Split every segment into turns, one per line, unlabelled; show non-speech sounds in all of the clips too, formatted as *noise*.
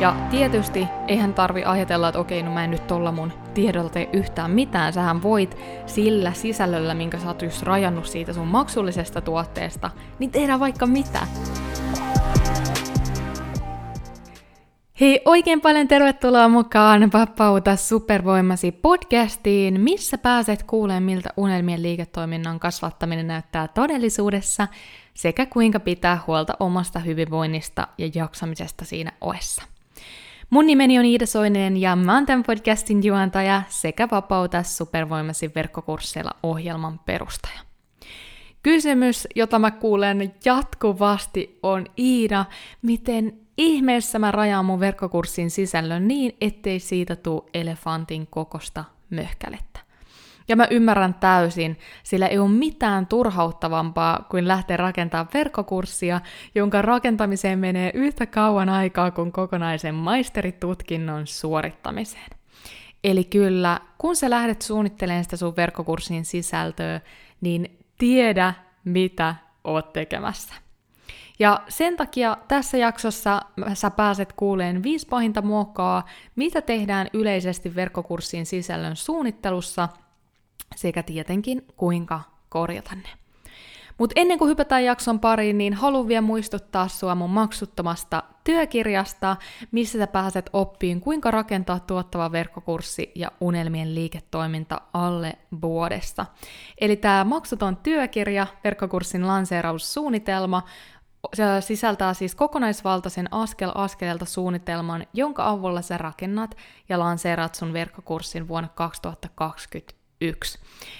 Ja tietysti eihän tarvi ajatella, että okei, no mä en nyt tolla mun tiedolla tee yhtään mitään. Sähän voit sillä sisällöllä, minkä sä oot just rajannut siitä sun maksullisesta tuotteesta, niin tehdä vaikka mitä. Hei, oikein paljon tervetuloa mukaan Vapauta supervoimasi podcastiin, missä pääset kuulemaan, miltä unelmien liiketoiminnan kasvattaminen näyttää todellisuudessa sekä kuinka pitää huolta omasta hyvinvoinnista ja jaksamisesta siinä oessa. Mun nimeni on Iida Soinen ja mä oon tämän podcastin juontaja sekä Vapauta supervoimasi verkkokursseilla ohjelman perustaja. Kysymys, jota mä kuulen jatkuvasti on Iida, miten ihmeessä mä rajaan mun verkkokurssin sisällön niin, ettei siitä tule elefantin kokosta möhkälettä. Ja mä ymmärrän täysin, sillä ei ole mitään turhauttavampaa kuin lähteä rakentamaan verkkokurssia, jonka rakentamiseen menee yhtä kauan aikaa kuin kokonaisen maisteritutkinnon suorittamiseen. Eli kyllä, kun sä lähdet suunnittelemaan sitä sun verkkokurssin sisältöä, niin tiedä, mitä oot tekemässä. Ja sen takia tässä jaksossa sä pääset kuuleen viisi pahinta muokkaa, mitä tehdään yleisesti verkkokurssin sisällön suunnittelussa – sekä tietenkin kuinka korjata ne. Mutta ennen kuin hypätään jakson pariin, niin haluan vielä muistuttaa sua mun maksuttomasta työkirjasta, missä sä pääset oppiin, kuinka rakentaa tuottava verkkokurssi ja unelmien liiketoiminta alle vuodessa. Eli tämä maksuton työkirja, verkkokurssin lanseeraussuunnitelma, se sisältää siis kokonaisvaltaisen askel askeleelta suunnitelman, jonka avulla sä rakennat ja lanseerat sun verkkokurssin vuonna 2020 yksi.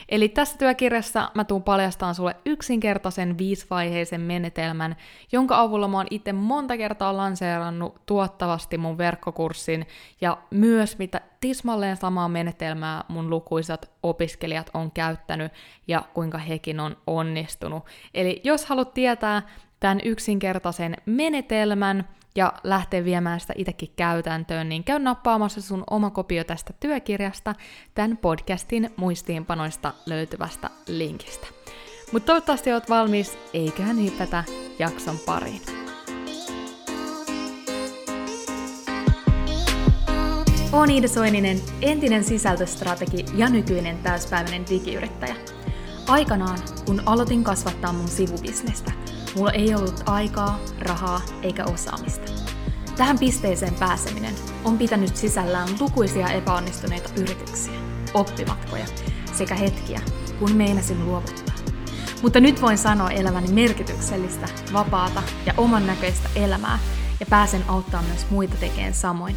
Eli tässä työkirjassa mä tuun paljastamaan sulle yksinkertaisen viisivaiheisen menetelmän, jonka avulla mä oon itse monta kertaa lanseerannut tuottavasti mun verkkokurssin ja myös mitä tismalleen samaa menetelmää mun lukuisat opiskelijat on käyttänyt ja kuinka hekin on onnistunut. Eli jos haluat tietää tämän yksinkertaisen menetelmän, ja lähteä viemään sitä itsekin käytäntöön, niin käy nappaamassa sun oma kopio tästä työkirjasta tämän podcastin muistiinpanoista löytyvästä linkistä. Mutta toivottavasti oot valmis, eiköhän hypätä jakson pariin. Olen Iida Soininen, entinen sisältöstrategi ja nykyinen täyspäiväinen digiyrittäjä. Aikanaan, kun aloitin kasvattaa mun sivubisnestä – Mulla ei ollut aikaa, rahaa eikä osaamista. Tähän pisteeseen pääseminen on pitänyt sisällään lukuisia epäonnistuneita yrityksiä, oppimatkoja sekä hetkiä, kun meinasin luovuttaa. Mutta nyt voin sanoa eläväni merkityksellistä, vapaata ja oman näköistä elämää ja pääsen auttamaan myös muita tekemään samoin.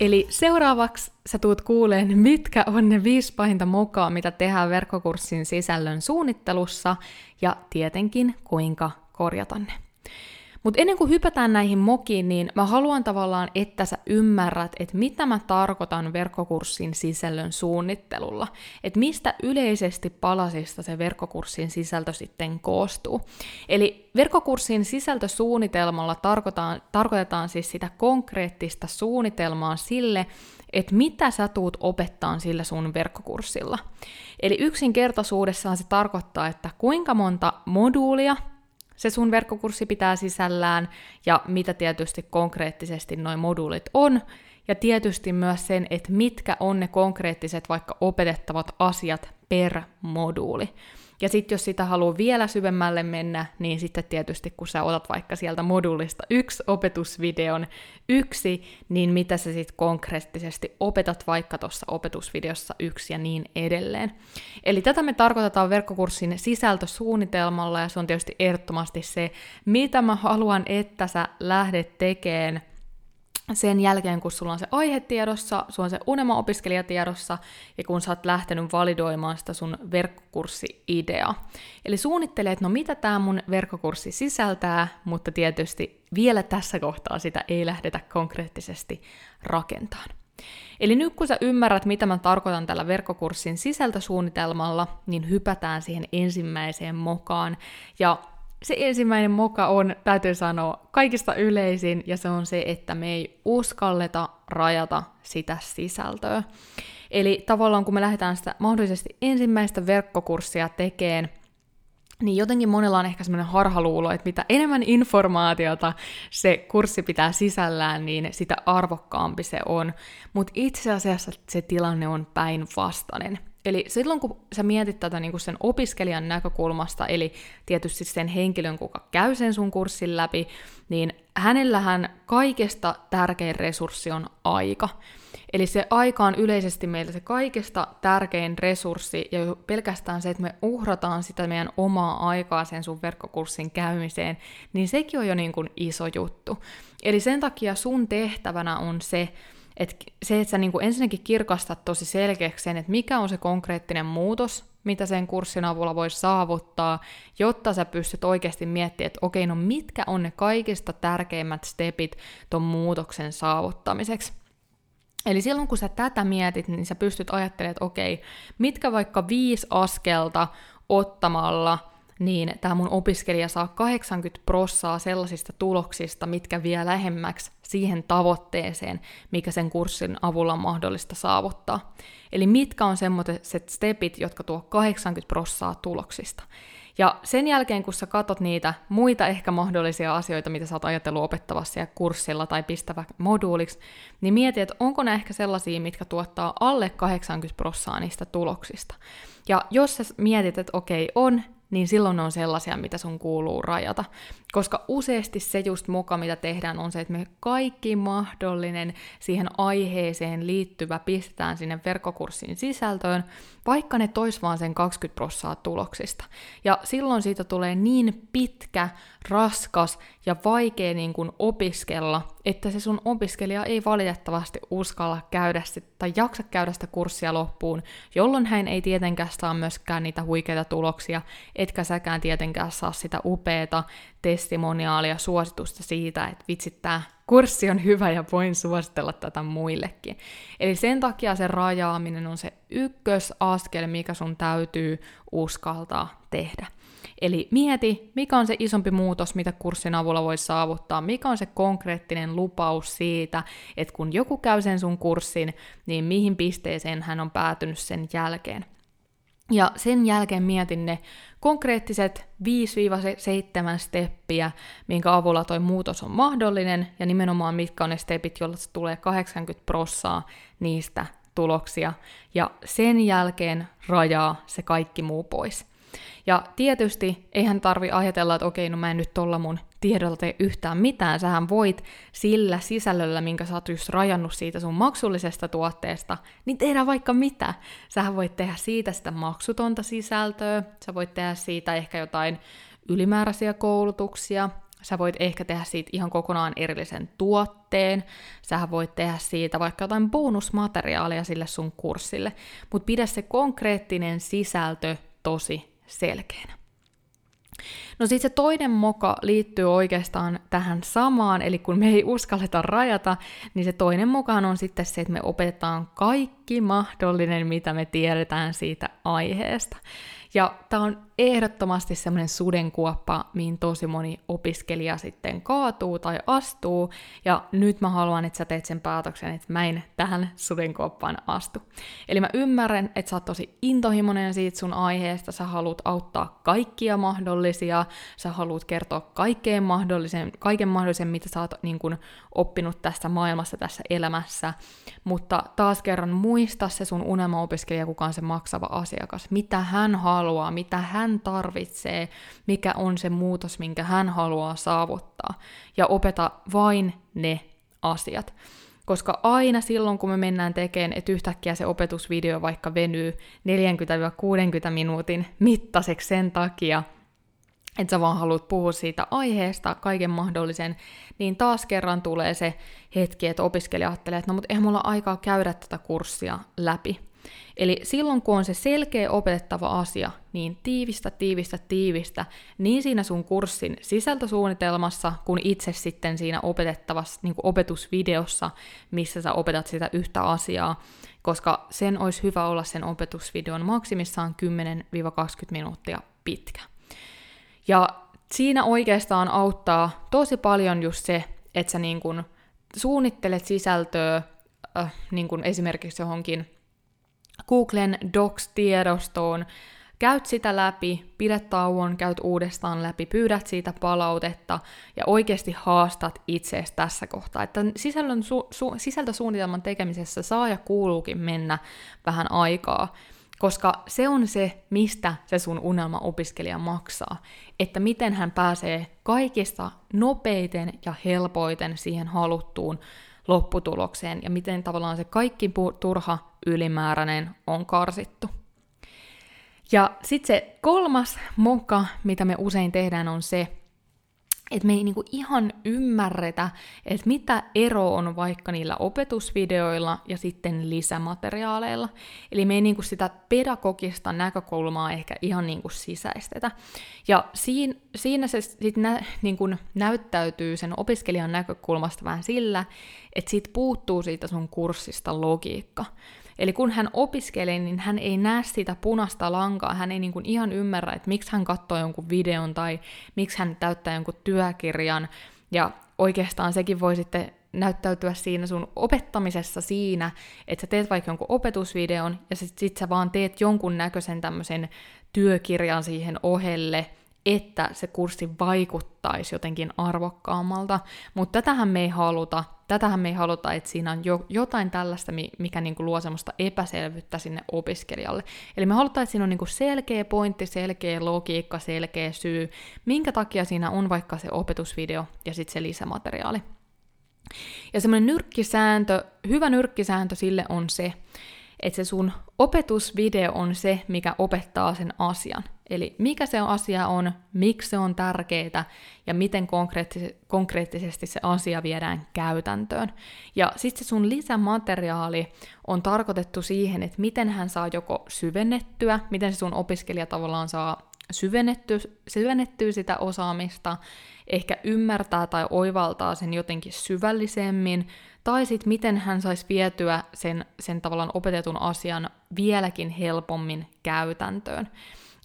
Eli seuraavaksi sä tuut kuuleen, mitkä on ne viisi pahinta mukaan, mitä tehdään verkkokurssin sisällön suunnittelussa ja tietenkin kuinka korjata ne. Mutta ennen kuin hypätään näihin mokiin, niin mä haluan tavallaan, että sä ymmärrät, että mitä mä tarkoitan verkkokurssin sisällön suunnittelulla. Että mistä yleisesti palasista se verkkokurssin sisältö sitten koostuu. Eli verkkokurssin sisältösuunnitelmalla tarkoitetaan, tarkoitetaan siis sitä konkreettista suunnitelmaa sille, että mitä sä tuut opettaa sillä sun verkkokurssilla. Eli yksinkertaisuudessaan se tarkoittaa, että kuinka monta moduulia se sun verkkokurssi pitää sisällään ja mitä tietysti konkreettisesti noin moduulit on, ja tietysti myös sen, että mitkä on ne konkreettiset vaikka opetettavat asiat per moduuli. Ja sitten jos sitä haluaa vielä syvemmälle mennä, niin sitten tietysti kun sä otat vaikka sieltä moduulista yksi opetusvideon yksi, niin mitä sä sitten konkreettisesti opetat vaikka tuossa opetusvideossa yksi ja niin edelleen. Eli tätä me tarkoitetaan verkkokurssin sisältösuunnitelmalla ja se on tietysti ehdottomasti se, mitä mä haluan, että sä lähdet tekemään sen jälkeen, kun sulla on se aihe tiedossa, sulla on se unelma-opiskelija tiedossa, ja kun sä oot lähtenyt validoimaan sitä sun verkkokurssi-ideaa. Eli suunnittelee, että no mitä tämä mun verkkokurssi sisältää, mutta tietysti vielä tässä kohtaa sitä ei lähdetä konkreettisesti rakentamaan. Eli nyt kun sä ymmärrät, mitä mä tarkoitan tällä verkkokurssin sisältösuunnitelmalla, niin hypätään siihen ensimmäiseen mokaan. Ja se ensimmäinen moka on, täytyy sanoa, kaikista yleisin, ja se on se, että me ei uskalleta rajata sitä sisältöä. Eli tavallaan kun me lähdetään sitä mahdollisesti ensimmäistä verkkokurssia tekemään, niin jotenkin monella on ehkä semmoinen harhaluulo, että mitä enemmän informaatiota se kurssi pitää sisällään, niin sitä arvokkaampi se on. Mutta itse asiassa se tilanne on päinvastainen. Eli silloin kun sä mietit tätä niin kuin sen opiskelijan näkökulmasta, eli tietysti sen henkilön, kuka käy sen sun kurssin läpi, niin hänellähän kaikesta tärkein resurssi on aika. Eli se aika on yleisesti meillä se kaikesta tärkein resurssi, ja pelkästään se, että me uhrataan sitä meidän omaa aikaa sen sun verkkokurssin käymiseen, niin sekin on jo niin kuin iso juttu. Eli sen takia sun tehtävänä on se, että se, että sä niin kuin ensinnäkin kirkastat tosi selkeäksi sen, että mikä on se konkreettinen muutos, mitä sen kurssin avulla voisi saavuttaa, jotta sä pystyt oikeasti miettimään, että okei, no mitkä on ne kaikista tärkeimmät stepit ton muutoksen saavuttamiseksi. Eli silloin kun sä tätä mietit, niin sä pystyt ajattelemaan, että okei, mitkä vaikka viisi askelta ottamalla – niin tämä mun opiskelija saa 80 prossaa sellaisista tuloksista, mitkä vie lähemmäksi siihen tavoitteeseen, mikä sen kurssin avulla on mahdollista saavuttaa. Eli mitkä on semmoiset stepit, jotka tuo 80 prossaa tuloksista. Ja sen jälkeen, kun sä katot niitä muita ehkä mahdollisia asioita, mitä sä oot ajatellut opettavassa ja kurssilla tai pistävä moduuliksi, niin mieti, että onko ne ehkä sellaisia, mitkä tuottaa alle 80 prossaa niistä tuloksista. Ja jos sä mietit, että okei, on, niin silloin on sellaisia, mitä sun kuuluu rajata. Koska useasti se just muka, mitä tehdään, on se, että me kaikki mahdollinen siihen aiheeseen liittyvä pistetään sinne verkkokurssin sisältöön, vaikka ne tois vaan sen 20 prossaa tuloksista. Ja silloin siitä tulee niin pitkä, raskas ja vaikea niin kuin opiskella, että se sun opiskelija ei valitettavasti uskalla käydä sit, tai jaksa käydä sitä kurssia loppuun, jolloin hän ei tietenkään saa myöskään niitä huikeita tuloksia, etkä säkään tietenkään saa sitä upeata testimoniaalia, suositusta siitä, että vitsit, tämä kurssi on hyvä ja voin suositella tätä muillekin. Eli sen takia se rajaaminen on se ykkösaskel, mikä sun täytyy uskaltaa tehdä. Eli mieti, mikä on se isompi muutos, mitä kurssin avulla voi saavuttaa, mikä on se konkreettinen lupaus siitä, että kun joku käy sen sun kurssin, niin mihin pisteeseen hän on päätynyt sen jälkeen. Ja sen jälkeen mietin ne konkreettiset 5-7 steppiä, minkä avulla toi muutos on mahdollinen, ja nimenomaan mitkä on ne stepit, joilla tulee 80 prossaa niistä tuloksia, ja sen jälkeen rajaa se kaikki muu pois. Ja tietysti eihän tarvi ajatella, että okei, no mä en nyt tolla mun tiedolla tee yhtään mitään. Sähän voit sillä sisällöllä, minkä sä oot just rajannut siitä sun maksullisesta tuotteesta, niin tehdä vaikka mitä. Sähän voit tehdä siitä sitä maksutonta sisältöä, sä voit tehdä siitä ehkä jotain ylimääräisiä koulutuksia, Sä voit ehkä tehdä siitä ihan kokonaan erillisen tuotteen, sä voit tehdä siitä vaikka jotain bonusmateriaalia sille sun kurssille, mutta pidä se konkreettinen sisältö tosi selkeänä. No sitten se toinen moka liittyy oikeastaan tähän samaan, eli kun me ei uskalleta rajata, niin se toinen mokaan on sitten se, että me opetetaan kaikki mahdollinen, mitä me tiedetään siitä aiheesta. Ja tämä on ehdottomasti semmoinen sudenkuoppa, mihin tosi moni opiskelija sitten kaatuu tai astuu, ja nyt mä haluan, että sä teet sen päätöksen, että mä en tähän sudenkuoppaan astu. Eli mä ymmärrän, että sä oot tosi intohimoinen siitä sun aiheesta, sä haluat auttaa kaikkia mahdollisia, sä haluat kertoa kaikkeen mahdollisen, kaiken mahdollisen, mitä sä oot niin kun, oppinut tässä maailmassa, tässä elämässä, mutta taas kerran muista se sun unelmaopiskelija, kuka on se maksava asiakas, mitä hän haluaa, mitä hän hän tarvitsee, mikä on se muutos, minkä hän haluaa saavuttaa, ja opeta vain ne asiat. Koska aina silloin, kun me mennään tekemään, että yhtäkkiä se opetusvideo vaikka venyy 40-60 minuutin mittaiseksi sen takia, että sä vaan haluat puhua siitä aiheesta, kaiken mahdollisen, niin taas kerran tulee se hetki, että opiskelija ajattelee, että no mutta eihän mulla aikaa käydä tätä kurssia läpi. Eli silloin kun on se selkeä opetettava asia, niin tiivistä, tiivistä, tiivistä, niin siinä sun kurssin sisältösuunnitelmassa, kuin itse sitten siinä opetettavassa niin kuin opetusvideossa, missä sä opetat sitä yhtä asiaa, koska sen olisi hyvä olla sen opetusvideon maksimissaan 10-20 minuuttia pitkä. Ja siinä oikeastaan auttaa tosi paljon just se, että sä niin kun suunnittelet sisältöä äh, niin kun esimerkiksi johonkin Googlen Docs-tiedostoon, käyt sitä läpi, pidät tauon, käyt uudestaan läpi, pyydät siitä palautetta ja oikeasti haastat itseesi tässä kohtaa. Että sisällön su- su- sisältösuunnitelman tekemisessä saa ja kuuluukin mennä vähän aikaa, koska se on se, mistä se sun unelma-opiskelija maksaa. Että miten hän pääsee kaikista nopeiten ja helpoiten siihen haluttuun lopputulokseen ja miten tavallaan se kaikki turha ylimääräinen on karsittu. Ja sitten se kolmas moka, mitä me usein tehdään, on se, että me ei niinku ihan ymmärretä, että mitä ero on vaikka niillä opetusvideoilla ja sitten lisämateriaaleilla. Eli me ei niinku sitä pedagogista näkökulmaa ehkä ihan niinku sisäistetä. Ja siinä, siinä se sitten nä, niinku näyttäytyy sen opiskelijan näkökulmasta vähän sillä, että siitä puuttuu siitä sun kurssista logiikka. Eli kun hän opiskelee, niin hän ei näe sitä punaista lankaa, hän ei niin kuin ihan ymmärrä, että miksi hän katsoo jonkun videon tai miksi hän täyttää jonkun työkirjan. Ja oikeastaan sekin voi sitten näyttäytyä siinä sun opettamisessa siinä, että sä teet vaikka jonkun opetusvideon ja sit, sit sä vaan teet jonkun näköisen tämmöisen työkirjan siihen ohelle, että se kurssi vaikuttaisi jotenkin arvokkaammalta, mutta tätähän me ei haluta, tätähän me ei haluta, että siinä on jo, jotain tällaista, mikä niinku luo semmoista epäselvyyttä sinne opiskelijalle. Eli me halutaan, että siinä on niinku selkeä pointti, selkeä logiikka, selkeä syy, minkä takia siinä on vaikka se opetusvideo ja sitten se lisämateriaali. Ja semmoinen nyrkkisääntö, hyvä nyrkkisääntö sille on se, että se sun opetusvideo on se, mikä opettaa sen asian. Eli mikä se asia on, miksi se on tärkeää ja miten konkreettis- konkreettisesti se asia viedään käytäntöön. Ja sitten se sun lisämateriaali on tarkoitettu siihen, että miten hän saa joko syvennettyä, miten se sun opiskelija tavallaan saa syvennettyä, syvennettyä sitä osaamista, ehkä ymmärtää tai oivaltaa sen jotenkin syvällisemmin, tai sitten miten hän saisi vietyä sen, sen tavallaan opetetun asian vieläkin helpommin käytäntöön.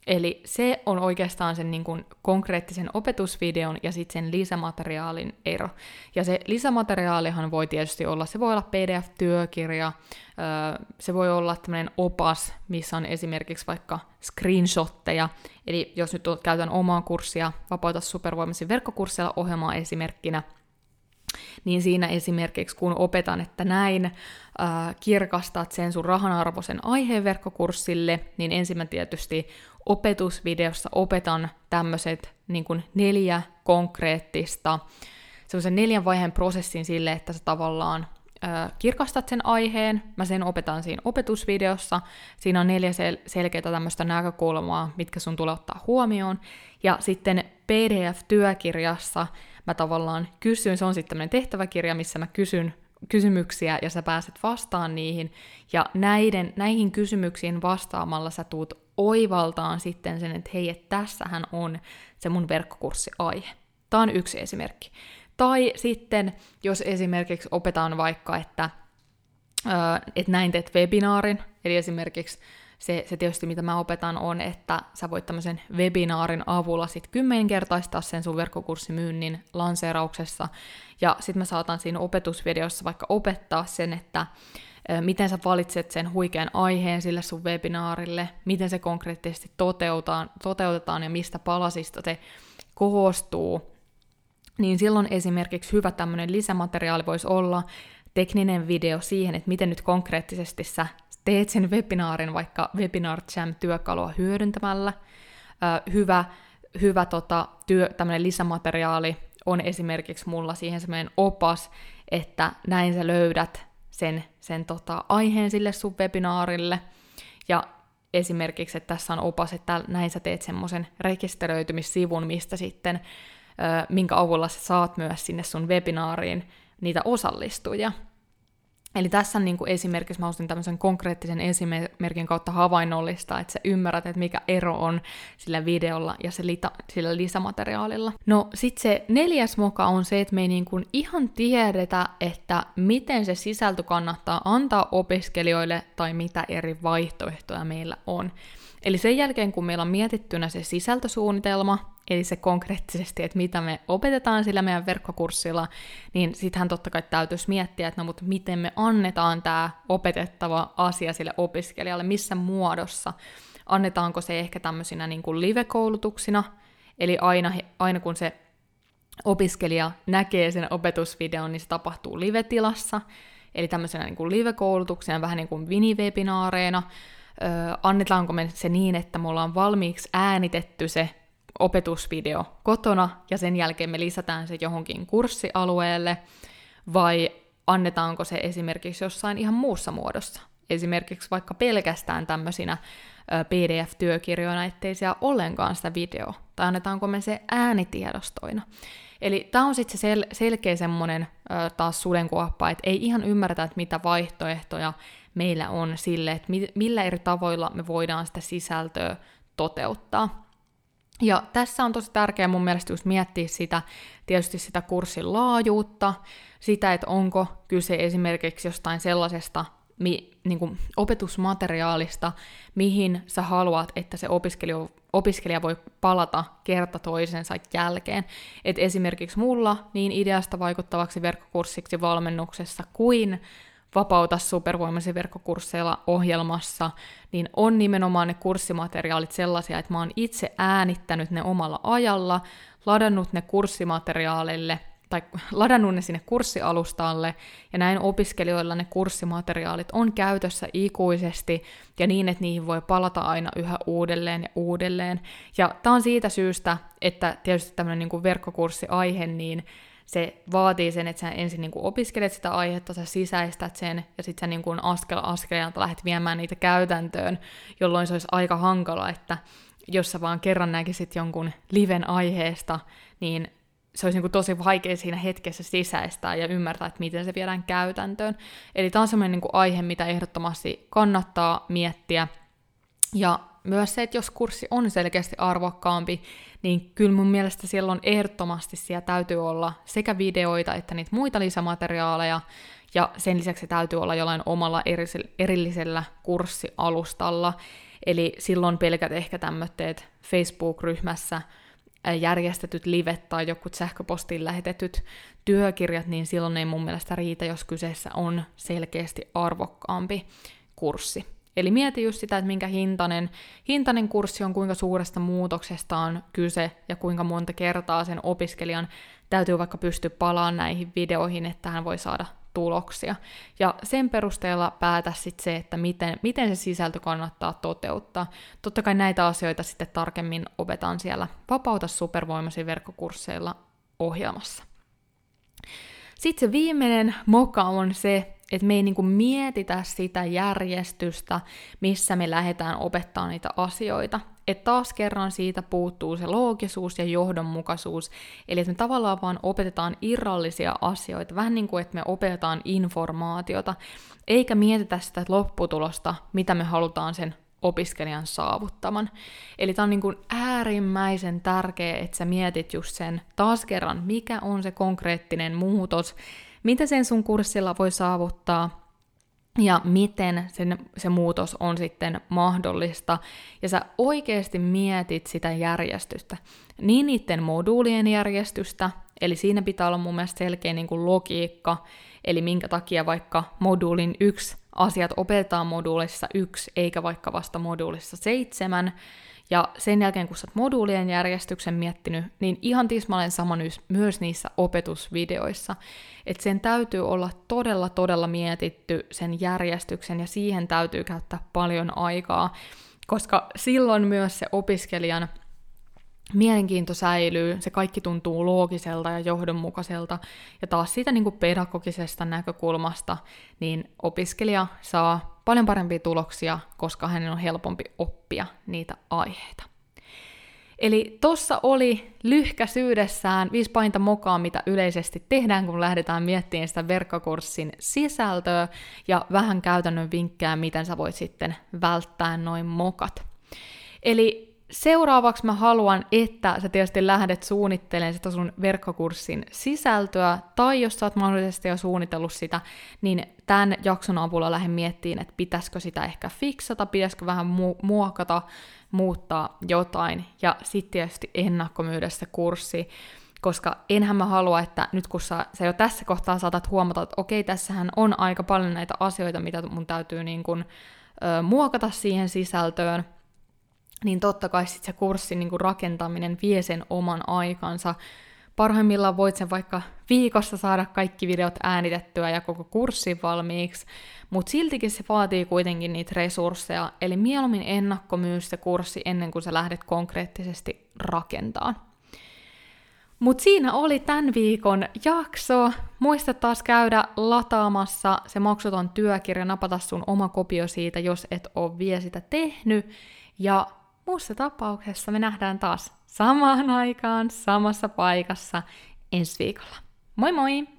Eli se on oikeastaan sen niin kuin konkreettisen opetusvideon ja sitten sen lisämateriaalin ero. Ja se lisämateriaalihan voi tietysti olla, se voi olla PDF-työkirja, se voi olla tämmöinen opas, missä on esimerkiksi vaikka screenshotteja. Eli jos nyt käytän omaa kurssia, Vapauta supervoimasi verkkokurssilla ohjelmaa esimerkkinä, niin siinä esimerkiksi kun opetan, että näin äh, kirkastat sen sun rahanarvoisen aiheen verkkokurssille, niin ensimmäinen tietysti opetusvideossa opetan tämmöiset niin neljä konkreettista, semmoisen neljän vaiheen prosessin sille, että sä tavallaan kirkastat sen aiheen, mä sen opetan siinä opetusvideossa, siinä on neljä sel- selkeää tämmöistä näkökulmaa, mitkä sun tulee ottaa huomioon, ja sitten PDF-työkirjassa mä tavallaan kysyn, se on sitten tämmöinen tehtäväkirja, missä mä kysyn kysymyksiä ja sä pääset vastaan niihin. Ja näiden, näihin kysymyksiin vastaamalla sä tuut oivaltaan sitten sen, että hei, että tässähän on se mun verkkokurssiaihe. Tämä on yksi esimerkki. Tai sitten, jos esimerkiksi opetan vaikka, että, että näin teet webinaarin, eli esimerkiksi se, se tietysti, mitä mä opetan, on, että sä voit tämmöisen webinaarin avulla sit kymmenkertaistaa sen sun verkkokurssimyynnin lanseerauksessa, ja sitten mä saatan siinä opetusvideossa vaikka opettaa sen, että miten sä valitset sen huikean aiheen sille sun webinaarille, miten se konkreettisesti toteutetaan, toteutetaan ja mistä palasista se koostuu, niin silloin esimerkiksi hyvä tämmöinen lisämateriaali voisi olla tekninen video siihen, että miten nyt konkreettisesti sä teet sen webinaarin vaikka Webinar Jam-työkalua hyödyntämällä. Hyvä hyvä tota, työ, tämmöinen lisämateriaali on esimerkiksi mulla siihen semmoinen opas, että näin sä löydät sen, sen tota, aiheen sille sun webinaarille. Ja esimerkiksi, että tässä on opas, että näin sä teet semmoisen rekisteröitymissivun, mistä sitten, minkä avulla sä saat myös sinne sun webinaariin niitä osallistujia. Eli tässä niin kuin esimerkiksi mä ostin tämmöisen konkreettisen esimerkin kautta havainnollista, että sä ymmärrät, että mikä ero on sillä videolla ja se lita, sillä lisämateriaalilla. No sit se neljäs moka on se, että me ei niin kuin ihan tiedetä, että miten se sisältö kannattaa antaa opiskelijoille tai mitä eri vaihtoehtoja meillä on. Eli sen jälkeen, kun meillä on mietittynä se sisältösuunnitelma, eli se konkreettisesti, että mitä me opetetaan sillä meidän verkkokurssilla, niin sittenhän totta kai täytyisi miettiä, että no mutta miten me annetaan tämä opetettava asia sille opiskelijalle, missä muodossa. Annetaanko se ehkä tämmöisinä niin kuin live-koulutuksina, eli aina, aina kun se opiskelija näkee sen opetusvideon, niin se tapahtuu live-tilassa, eli tämmöisenä niin kuin live-koulutuksena, vähän niin kuin mini-webinaareina, Öö, annetaanko me se niin, että me ollaan valmiiksi äänitetty se opetusvideo kotona ja sen jälkeen me lisätään se johonkin kurssialueelle, vai annetaanko se esimerkiksi jossain ihan muussa muodossa, esimerkiksi vaikka pelkästään tämmöisinä PDF-työkirjoina, ettei siellä ollenkaan sitä videoa, tai annetaanko me se äänitiedostoina. Eli tämä on sitten se sel- selkeä semmoinen taas sudenkuoppa, että ei ihan ymmärretä, että mitä vaihtoehtoja meillä on sille, että mi- millä eri tavoilla me voidaan sitä sisältöä toteuttaa. Ja tässä on tosi tärkeää mun mielestä just miettiä sitä, tietysti sitä kurssin laajuutta, sitä, että onko kyse esimerkiksi jostain sellaisesta mi, niin kuin opetusmateriaalista, mihin sä haluat, että se opiskelija, opiskelija voi palata kerta toisensa jälkeen. Et esimerkiksi mulla niin ideasta vaikuttavaksi verkkokurssiksi valmennuksessa kuin Vapauta supervoimasi verkkokursseilla ohjelmassa, niin on nimenomaan ne kurssimateriaalit sellaisia, että mä oon itse äänittänyt ne omalla ajalla, ladannut ne kurssimateriaalille tai *laughs* ladannut ne sinne kurssialustalle, ja näin opiskelijoilla ne kurssimateriaalit on käytössä ikuisesti, ja niin, että niihin voi palata aina yhä uudelleen ja uudelleen. Ja tämä on siitä syystä, että tietysti tämmöinen niin verkkokurssiaihe, niin se vaatii sen, että sä ensin niin kuin opiskelet sitä aihetta, sä sisäistät sen, ja sitten sä niin kuin askel askeleelta lähdet viemään niitä käytäntöön, jolloin se olisi aika hankala, että jos sä vaan kerran näkisit jonkun liven aiheesta, niin se olisi niin kuin tosi vaikea siinä hetkessä sisäistää ja ymmärtää, että miten se viedään käytäntöön. Eli tämä on sellainen niin kuin aihe, mitä ehdottomasti kannattaa miettiä. Ja myös se, että jos kurssi on selkeästi arvokkaampi, niin kyllä mun mielestä siellä on ehdottomasti siellä täytyy olla sekä videoita että niitä muita lisämateriaaleja, ja sen lisäksi täytyy olla jollain omalla erillisellä kurssialustalla, eli silloin pelkät ehkä tämmöitteet Facebook-ryhmässä järjestetyt livet tai joku sähköpostiin lähetetyt työkirjat, niin silloin ei mun mielestä riitä, jos kyseessä on selkeästi arvokkaampi kurssi. Eli mieti just sitä, että minkä hintainen, hintainen kurssi on, kuinka suuresta muutoksesta on kyse ja kuinka monta kertaa sen opiskelijan täytyy vaikka pystyä palaamaan näihin videoihin, että hän voi saada tuloksia. Ja sen perusteella päätä sitten se, että miten, miten se sisältö kannattaa toteuttaa. Totta kai näitä asioita sitten tarkemmin opetan siellä Vapauta supervoimasi verkkokursseilla ohjelmassa. Sitten se viimeinen moka on se, että me ei niinku mietitä sitä järjestystä, missä me lähdetään opettaa niitä asioita. Että taas kerran siitä puuttuu se loogisuus ja johdonmukaisuus, eli että me tavallaan vaan opetetaan irrallisia asioita, vähän niin kuin että me opetetaan informaatiota, eikä mietitä sitä lopputulosta, mitä me halutaan sen opiskelijan saavuttaman. Eli tämä on niin kuin äärimmäisen tärkeää, että sä mietit just sen taas kerran, mikä on se konkreettinen muutos, mitä sen sun kurssilla voi saavuttaa, ja miten sen, se muutos on sitten mahdollista. Ja sä oikeasti mietit sitä järjestystä. Niin niiden moduulien järjestystä, eli siinä pitää olla mun mielestä selkeä niin kuin logiikka, eli minkä takia vaikka moduulin yksi asiat opetetaan moduulissa yksi, eikä vaikka vasta moduulissa seitsemän, ja sen jälkeen, kun sä oot moduulien järjestyksen miettinyt, niin ihan tismalleen sama myös niissä opetusvideoissa. Että sen täytyy olla todella, todella mietitty sen järjestyksen, ja siihen täytyy käyttää paljon aikaa, koska silloin myös se opiskelijan mielenkiinto säilyy, se kaikki tuntuu loogiselta ja johdonmukaiselta, ja taas siitä niin kuin pedagogisesta näkökulmasta, niin opiskelija saa paljon parempia tuloksia, koska hänen on helpompi oppia niitä aiheita. Eli tossa oli lyhkäisyydessään viisi painta mokaa, mitä yleisesti tehdään, kun lähdetään miettimään sitä verkkokurssin sisältöä ja vähän käytännön vinkkejä, miten sä voit sitten välttää noin mokat. Eli seuraavaksi mä haluan, että sä tietysti lähdet suunnittelemaan sitä sun verkkokurssin sisältöä, tai jos sä oot mahdollisesti jo suunnitellut sitä, niin tämän jakson avulla lähden miettimään, että pitäisikö sitä ehkä fiksata, pitäisikö vähän mu- muokata, muuttaa jotain, ja sitten tietysti ennakkomyydä se kurssi, koska enhän mä halua, että nyt kun sä, sä jo tässä kohtaa saatat huomata, että okei, tässähän on aika paljon näitä asioita, mitä mun täytyy niin kun, ö, muokata siihen sisältöön, niin totta kai sit se kurssin niin rakentaminen vie sen oman aikansa. Parhaimmillaan voit sen vaikka viikossa saada kaikki videot äänitettyä ja koko kurssi valmiiksi, mutta siltikin se vaatii kuitenkin niitä resursseja, eli mieluummin ennakkomyy se kurssi ennen kuin sä lähdet konkreettisesti rakentamaan. Mutta siinä oli tämän viikon jakso. Muista taas käydä lataamassa se maksuton työkirja, napata sun oma kopio siitä, jos et ole vielä sitä tehnyt. Ja muussa tapauksessa me nähdään taas samaan aikaan, samassa paikassa ensi viikolla. Moi moi!